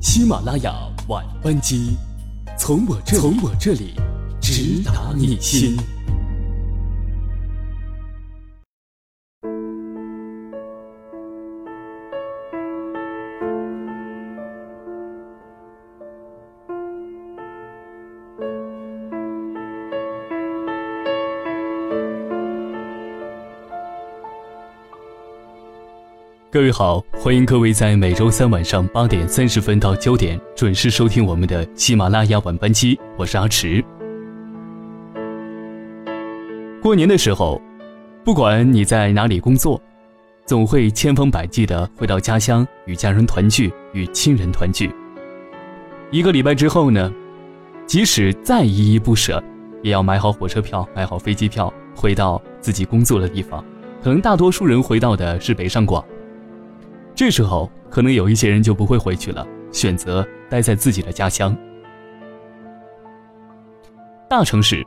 喜马拉雅晚班机，从我这从我这里直达你心。各位好，欢迎各位在每周三晚上八点三十分到九点准时收听我们的喜马拉雅晚班机，我是阿迟。过年的时候，不管你在哪里工作，总会千方百计的回到家乡与家人团聚，与亲人团聚。一个礼拜之后呢，即使再依依不舍，也要买好火车票，买好飞机票，回到自己工作的地方。可能大多数人回到的是北上广。这时候，可能有一些人就不会回去了，选择待在自己的家乡。大城市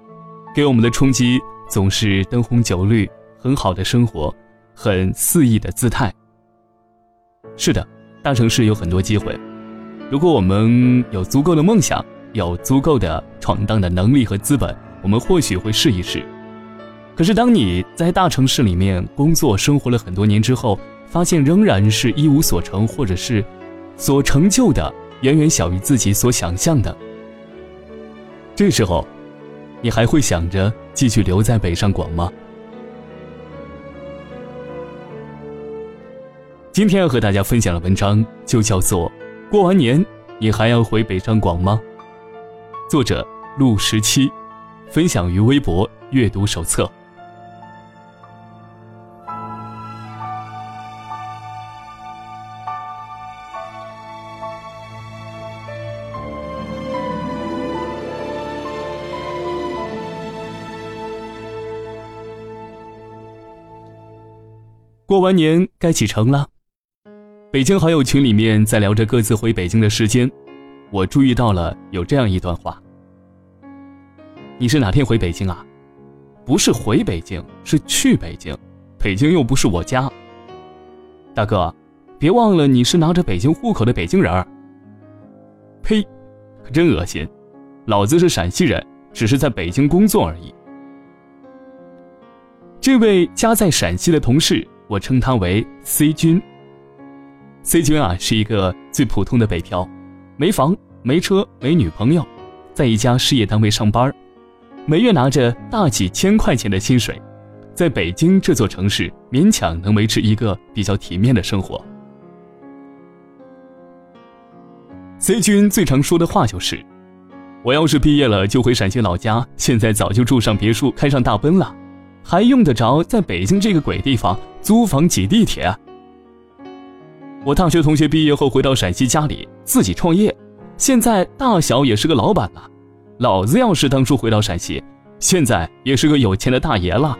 给我们的冲击总是灯红酒绿、很好的生活、很肆意的姿态。是的，大城市有很多机会，如果我们有足够的梦想，有足够的闯荡的能力和资本，我们或许会试一试。可是，当你在大城市里面工作生活了很多年之后，发现仍然是一无所成，或者是所成就的远远小于自己所想象的。这时候，你还会想着继续留在北上广吗？今天要和大家分享的文章就叫做《过完年你还要回北上广吗》，作者陆十七，分享于微博阅读手册。过完年该启程了，北京好友群里面在聊着各自回北京的时间，我注意到了有这样一段话：“你是哪天回北京啊？不是回北京，是去北京，北京又不是我家。大哥，别忘了你是拿着北京户口的北京人儿。呸，可真恶心！老子是陕西人，只是在北京工作而已。”这位家在陕西的同事。我称他为 C 君。C 君啊，是一个最普通的北漂，没房、没车、没女朋友，在一家事业单位上班，每月拿着大几千块钱的薪水，在北京这座城市勉强能维持一个比较体面的生活。C 君最常说的话就是：“我要是毕业了就回陕西老家，现在早就住上别墅，开上大奔了。”还用得着在北京这个鬼地方租房挤地铁？我大学同学毕业后回到陕西家里自己创业，现在大小也是个老板了。老子要是当初回到陕西，现在也是个有钱的大爷了。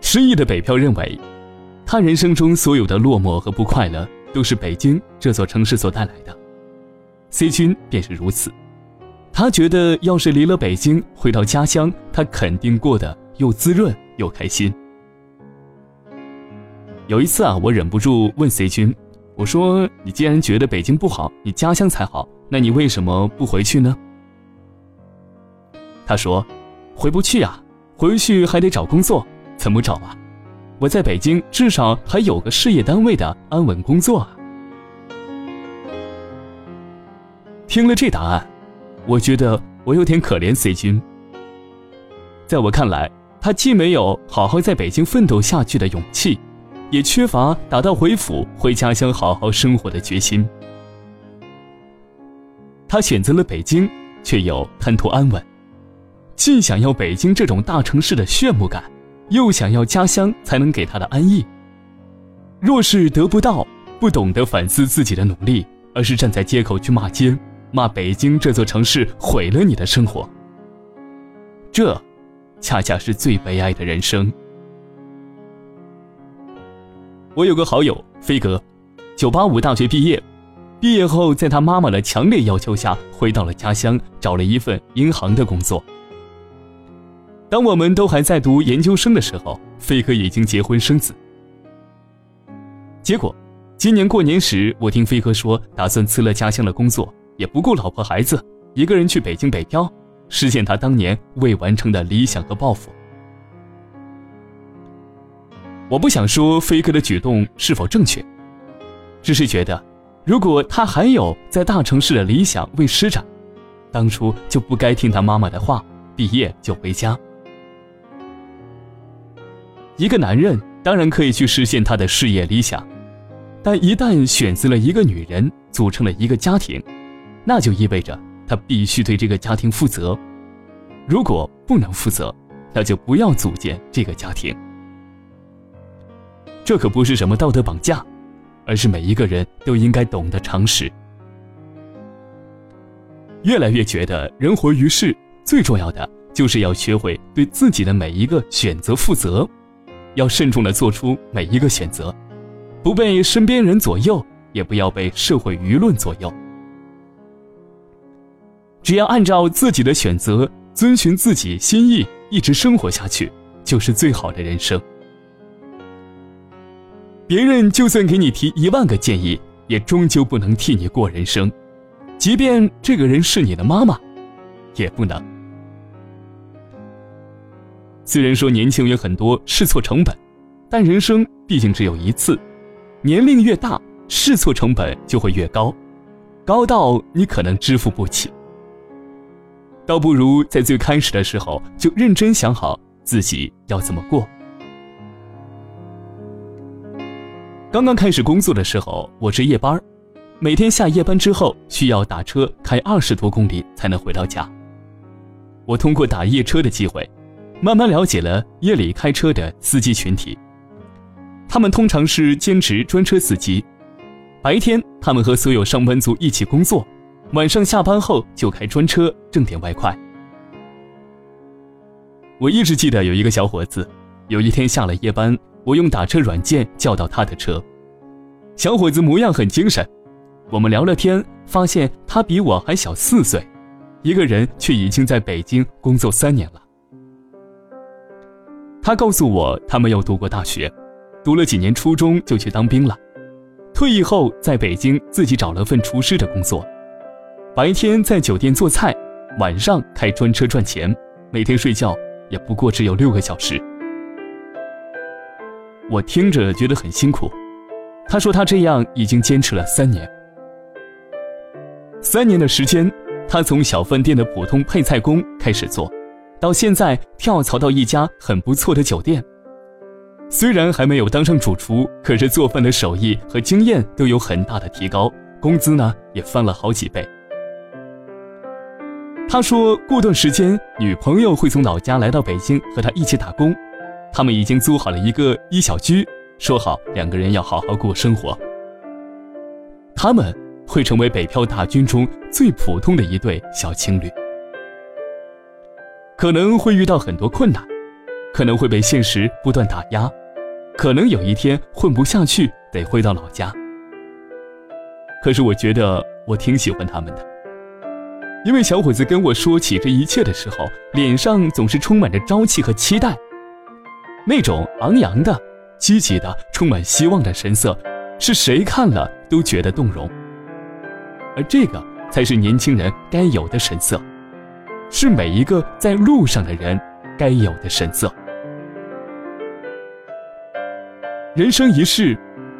失意的北漂认为，他人生中所有的落寞和不快乐都是北京这座城市所带来的。C 君便是如此。他觉得，要是离了北京，回到家乡，他肯定过得又滋润又开心。有一次啊，我忍不住问 C 君：“我说，你既然觉得北京不好，你家乡才好，那你为什么不回去呢？”他说：“回不去啊，回去还得找工作，怎么找啊？我在北京至少还有个事业单位的安稳工作啊。”听了这答案。我觉得我有点可怜 C 君。在我看来，他既没有好好在北京奋斗下去的勇气，也缺乏打道回府回家乡好好生活的决心。他选择了北京，却又贪图安稳，既想要北京这种大城市的炫目感，又想要家乡才能给他的安逸。若是得不到，不懂得反思自己的努力，而是站在街口去骂街。骂北京这座城市毁了你的生活，这恰恰是最悲哀的人生。我有个好友飞哥，九八五大学毕业，毕业后在他妈妈的强烈要求下，回到了家乡，找了一份银行的工作。当我们都还在读研究生的时候，飞哥已经结婚生子。结果，今年过年时，我听飞哥说打算辞了家乡的工作，也不顾老婆孩子，一个人去北京北漂，实现他当年未完成的理想和抱负。我不想说飞哥的举动是否正确，只是觉得，如果他还有在大城市的理想未施展，当初就不该听他妈妈的话，毕业就回家。一个男人当然可以去实现他的事业理想，但一旦选择了一个女人，组成了一个家庭，那就意味着他必须对这个家庭负责。如果不能负责，那就不要组建这个家庭。这可不是什么道德绑架，而是每一个人都应该懂得常识。越来越觉得人活于世，最重要的就是要学会对自己的每一个选择负责，要慎重的做出每一个选择，不被身边人左右，也不要被社会舆论左右。只要按照自己的选择，遵循自己心意，一直生活下去，就是最好的人生。别人就算给你提一万个建议，也终究不能替你过人生，即便这个人是你的妈妈，也不能。虽然说年轻有很多试错成本，但人生毕竟只有一次，年龄越大，试错成本就会越高，高到你可能支付不起。倒不如在最开始的时候就认真想好自己要怎么过。刚刚开始工作的时候，我是夜班每天下夜班之后需要打车开二十多公里才能回到家。我通过打夜车的机会，慢慢了解了夜里开车的司机群体。他们通常是兼职专车司机，白天他们和所有上班族一起工作，晚上下班后就开专车挣点外快。我一直记得有一个小伙子，有一天下了夜班。我用打车软件叫到他的车，小伙子模样很精神。我们聊了天，发现他比我还小四岁，一个人却已经在北京工作三年了。他告诉我，他没有读过大学，读了几年初中就去当兵了，退役后在北京自己找了份厨师的工作，白天在酒店做菜，晚上开专车赚钱，每天睡觉也不过只有六个小时。我听着觉得很辛苦，他说他这样已经坚持了三年。三年的时间，他从小饭店的普通配菜工开始做，到现在跳槽到一家很不错的酒店。虽然还没有当上主厨，可是做饭的手艺和经验都有很大的提高，工资呢也翻了好几倍。他说过段时间女朋友会从老家来到北京和他一起打工。他们已经租好了一个一小居，说好两个人要好好过生活。他们会成为北漂大军中最普通的一对小情侣，可能会遇到很多困难，可能会被现实不断打压，可能有一天混不下去得回到老家。可是我觉得我挺喜欢他们的，因为小伙子跟我说起这一切的时候，脸上总是充满着朝气和期待。那种昂扬的、积极的、充满希望的神色，是谁看了都觉得动容。而这个才是年轻人该有的神色，是每一个在路上的人该有的神色。人生一世，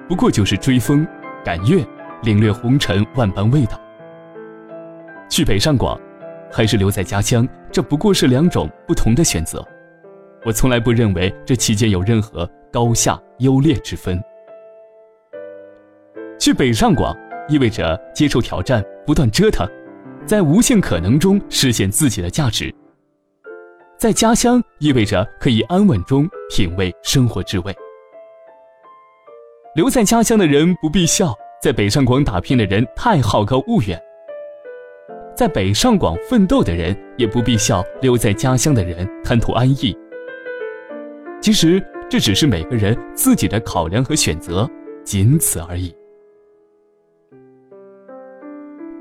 不过就是追风、赶月、领略红尘万般味道。去北上广，还是留在家乡，这不过是两种不同的选择。我从来不认为这期间有任何高下优劣之分。去北上广意味着接受挑战，不断折腾，在无限可能中实现自己的价值。在家乡意味着可以安稳中品味生活之味。留在家乡的人不必笑，在北上广打拼的人太好高骛远。在北上广奋斗的人也不必笑，留在家乡的人贪图安逸。其实这只是每个人自己的考量和选择，仅此而已。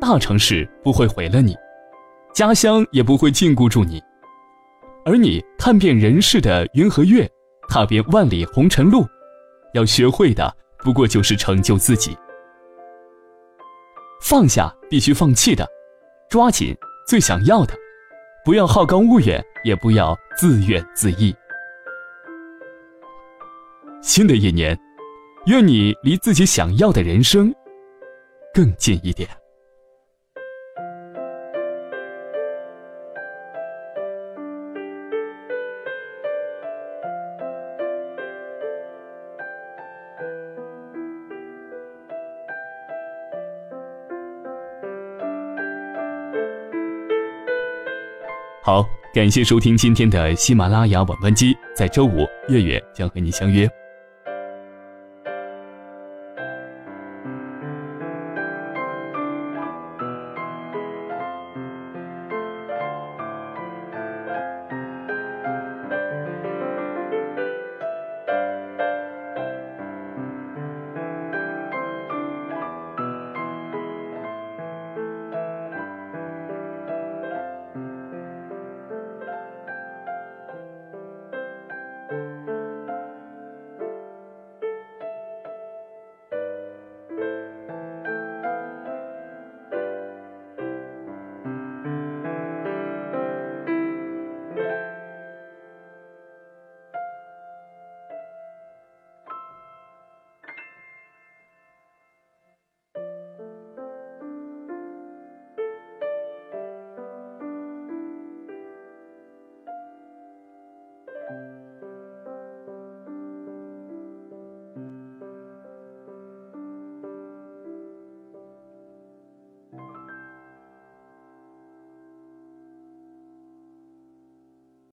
大城市不会毁了你，家乡也不会禁锢住你，而你看遍人世的云和月，踏遍万里红尘路，要学会的不过就是成就自己。放下必须放弃的，抓紧最想要的，不要好高骛远，也不要自怨自艾。新的一年，愿你离自己想要的人生更近一点。好，感谢收听今天的喜马拉雅晚班机，在周五，月月将和你相约。